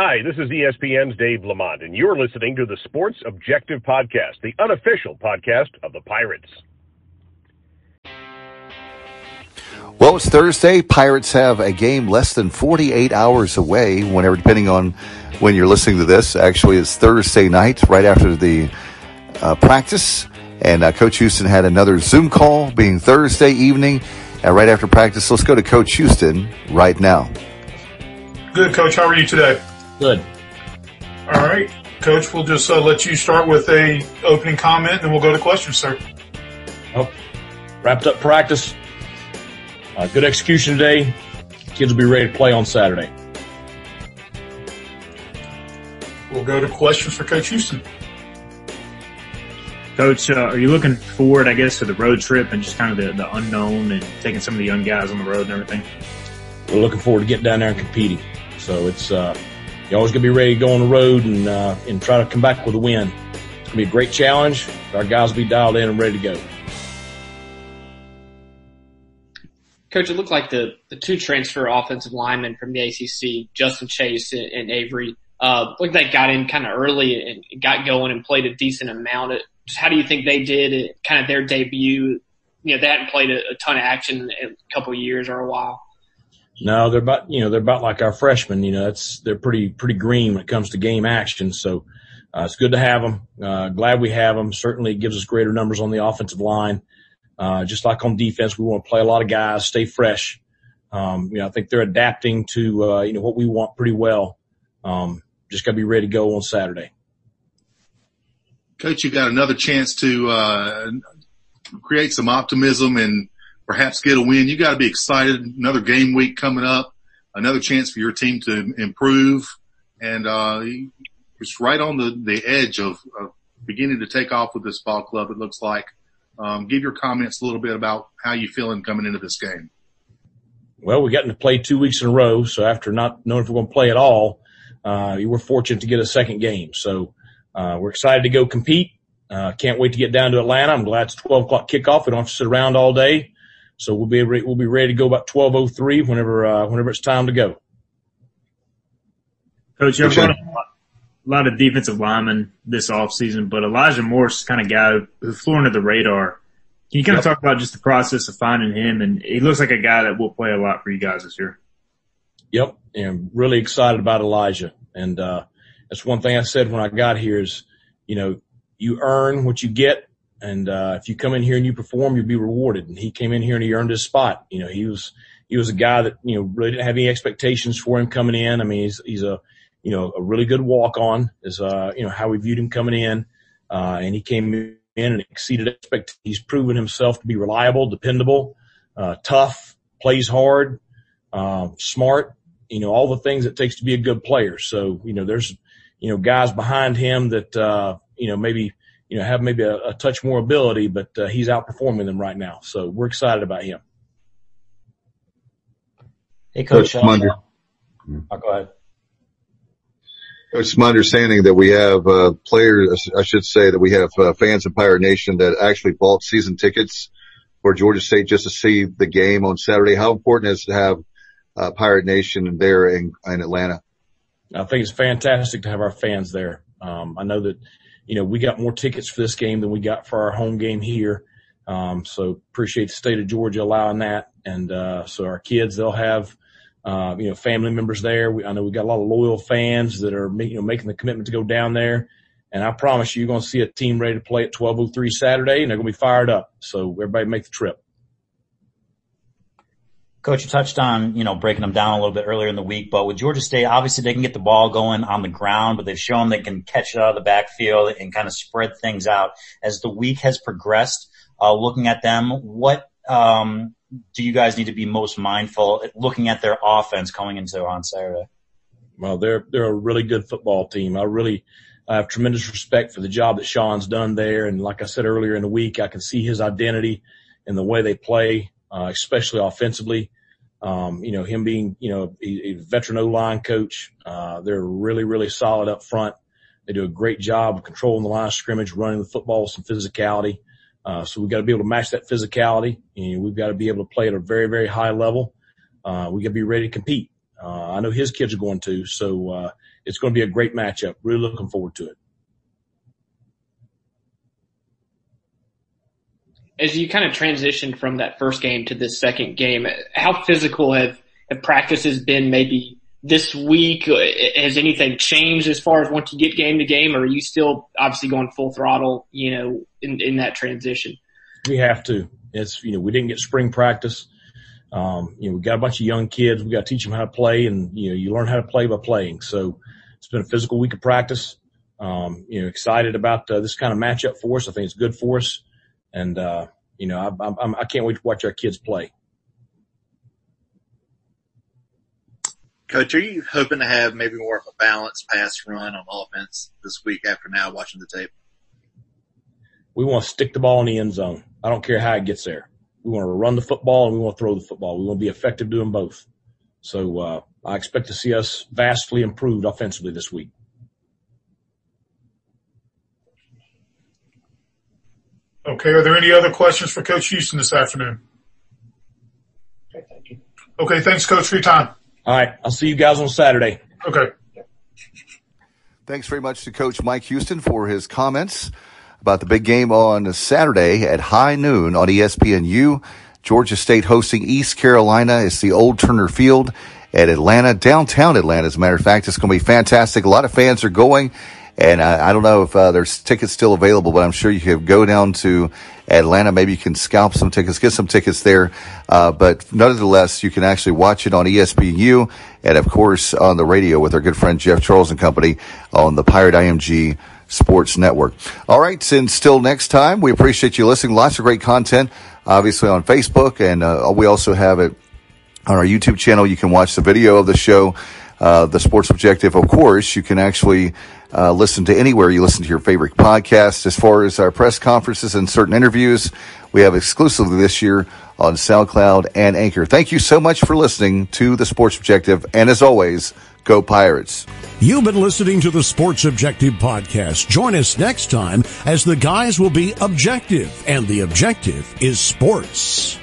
Hi, this is ESPN's Dave Lamont, and you're listening to the Sports Objective Podcast, the unofficial podcast of the Pirates. Well, it's Thursday. Pirates have a game less than 48 hours away, whenever, depending on when you're listening to this. Actually, it's Thursday night, right after the uh, practice. And uh, Coach Houston had another Zoom call being Thursday evening, and right after practice. Let's go to Coach Houston right now. Good, Coach. How are you today? Good. All right, Coach. We'll just uh, let you start with a opening comment, and we'll go to questions, sir. Well, wrapped up practice. Uh, good execution today. Kids will be ready to play on Saturday. We'll go to questions for Coach Houston. Coach, uh, are you looking forward, I guess, to the road trip and just kind of the, the unknown and taking some of the young guys on the road and everything? We're looking forward to getting down there and competing. So it's uh, you're always gonna be ready to go on the road and uh, and try to come back with a win. It's gonna be a great challenge. Our guys will be dialed in and ready to go. Coach, it looked like the, the two transfer offensive linemen from the ACC, Justin Chase and, and Avery, uh, like they got in kind of early and got going and played a decent amount. How do you think they did it, kind of their debut? You know, they hadn't played a, a ton of action in a couple years or a while. No, they're about you know they're about like our freshmen. You know, that's they're pretty pretty green when it comes to game action. So uh, it's good to have them. Uh, glad we have them. Certainly gives us greater numbers on the offensive line. Uh, just like on defense, we want to play a lot of guys, stay fresh. Um, you know, I think they're adapting to uh, you know what we want pretty well. Um, just got to be ready to go on Saturday. Coach, you got another chance to uh, create some optimism and perhaps get a win. You got to be excited. Another game week coming up, another chance for your team to improve, and uh, it's right on the the edge of, of beginning to take off with this ball club. It looks like. Um, give your comments a little bit about how you feeling coming into this game. Well, we got to play two weeks in a row, so after not knowing if we're going to play at all, uh, we were fortunate to get a second game. So uh, we're excited to go compete. Uh, can't wait to get down to Atlanta. I'm glad it's 12 o'clock kickoff. We don't have to sit around all day. So we'll be re- we'll be ready to go about 12:03 whenever uh, whenever it's time to go. Coach, you have a lot, of, a lot of defensive linemen this offseason, but Elijah Morse kind of guy who flew under the radar. Can you kind yep. of talk about just the process of finding him? And he looks like a guy that will play a lot for you guys this year. Yep, and really excited about Elijah. And uh, that's one thing I said when I got here is, you know, you earn what you get, and uh, if you come in here and you perform, you'll be rewarded. And he came in here and he earned his spot. You know, he was he was a guy that you know really didn't have any expectations for him coming in. I mean, he's he's a you know a really good walk on is uh you know how we viewed him coming in, uh, and he came in and exceeded expectations. He's proven himself to be reliable, dependable, uh, tough, plays hard, uh, smart. You know all the things it takes to be a good player. So you know there's you know guys behind him that uh, you know maybe you know, have maybe a, a touch more ability, but uh, he's outperforming them right now. So we're excited about him. Hey, Coach. Coach uh, oh, go ahead. It's my understanding that we have uh, players, I should say that we have uh, fans in Pirate Nation that actually bought season tickets for Georgia State just to see the game on Saturday. How important is it to have uh, Pirate Nation there in, in Atlanta? I think it's fantastic to have our fans there. Um, I know that you know, we got more tickets for this game than we got for our home game here. Um, so appreciate the state of Georgia allowing that. And, uh, so our kids, they'll have, uh, you know, family members there. We, I know we got a lot of loyal fans that are, you know, making the commitment to go down there. And I promise you, you're going to see a team ready to play at 1203 Saturday and they're going to be fired up. So everybody make the trip. Coach, you touched on, you know, breaking them down a little bit earlier in the week, but with Georgia State, obviously they can get the ball going on the ground, but they've shown they can catch it out of the backfield and kind of spread things out. As the week has progressed, uh, looking at them, what, um, do you guys need to be most mindful looking at their offense coming into on Saturday? Well, they're, they're a really good football team. I really, I have tremendous respect for the job that Shawn's done there. And like I said earlier in the week, I can see his identity and the way they play, uh, especially offensively. Um, you know, him being, you know, a, a veteran O-line coach, uh, they're really, really solid up front. They do a great job of controlling the line of scrimmage, running the football with some physicality. Uh, so we've got to be able to match that physicality and we've got to be able to play at a very, very high level. Uh, we got to be ready to compete. Uh, I know his kids are going to, so uh, it's going to be a great matchup. Really looking forward to it. As you kind of transitioned from that first game to this second game, how physical have, have practices been maybe this week? Has anything changed as far as once you get game to game, or are you still obviously going full throttle, you know, in, in that transition? We have to. It's, you know, we didn't get spring practice. Um, you know, we got a bunch of young kids. We got to teach them how to play and, you know, you learn how to play by playing. So it's been a physical week of practice. Um, you know, excited about uh, this kind of matchup for us. I think it's good for us. And, uh, you know, I, I'm, I can't wait to watch our kids play. Coach, are you hoping to have maybe more of a balanced pass run on offense this week after now watching the tape? We want to stick the ball in the end zone. I don't care how it gets there. We want to run the football and we want to throw the football. We want to be effective doing both. So uh, I expect to see us vastly improved offensively this week. Okay. Are there any other questions for Coach Houston this afternoon? Okay, thank you. Okay, thanks, Coach, for your time. All right. I'll see you guys on Saturday. Okay. Thanks very much to Coach Mike Houston for his comments about the big game on Saturday at high noon on ESPNU. Georgia State hosting East Carolina. It's the old Turner Field at Atlanta, downtown Atlanta. As a matter of fact, it's going to be fantastic. A lot of fans are going. And I, I don't know if uh, there's tickets still available, but I'm sure you can go down to Atlanta. Maybe you can scalp some tickets, get some tickets there. Uh, but nonetheless, you can actually watch it on ESPNU and of course on the radio with our good friend Jeff Charles and company on the Pirate IMG Sports Network. All right. And still next time, we appreciate you listening. Lots of great content, obviously on Facebook. And, uh, we also have it on our YouTube channel. You can watch the video of the show, uh, the sports objective. Of course, you can actually, uh, listen to anywhere you listen to your favorite podcast. As far as our press conferences and certain interviews, we have exclusively this year on SoundCloud and Anchor. Thank you so much for listening to the Sports Objective. And as always, go Pirates. You've been listening to the Sports Objective podcast. Join us next time as the guys will be objective and the objective is sports.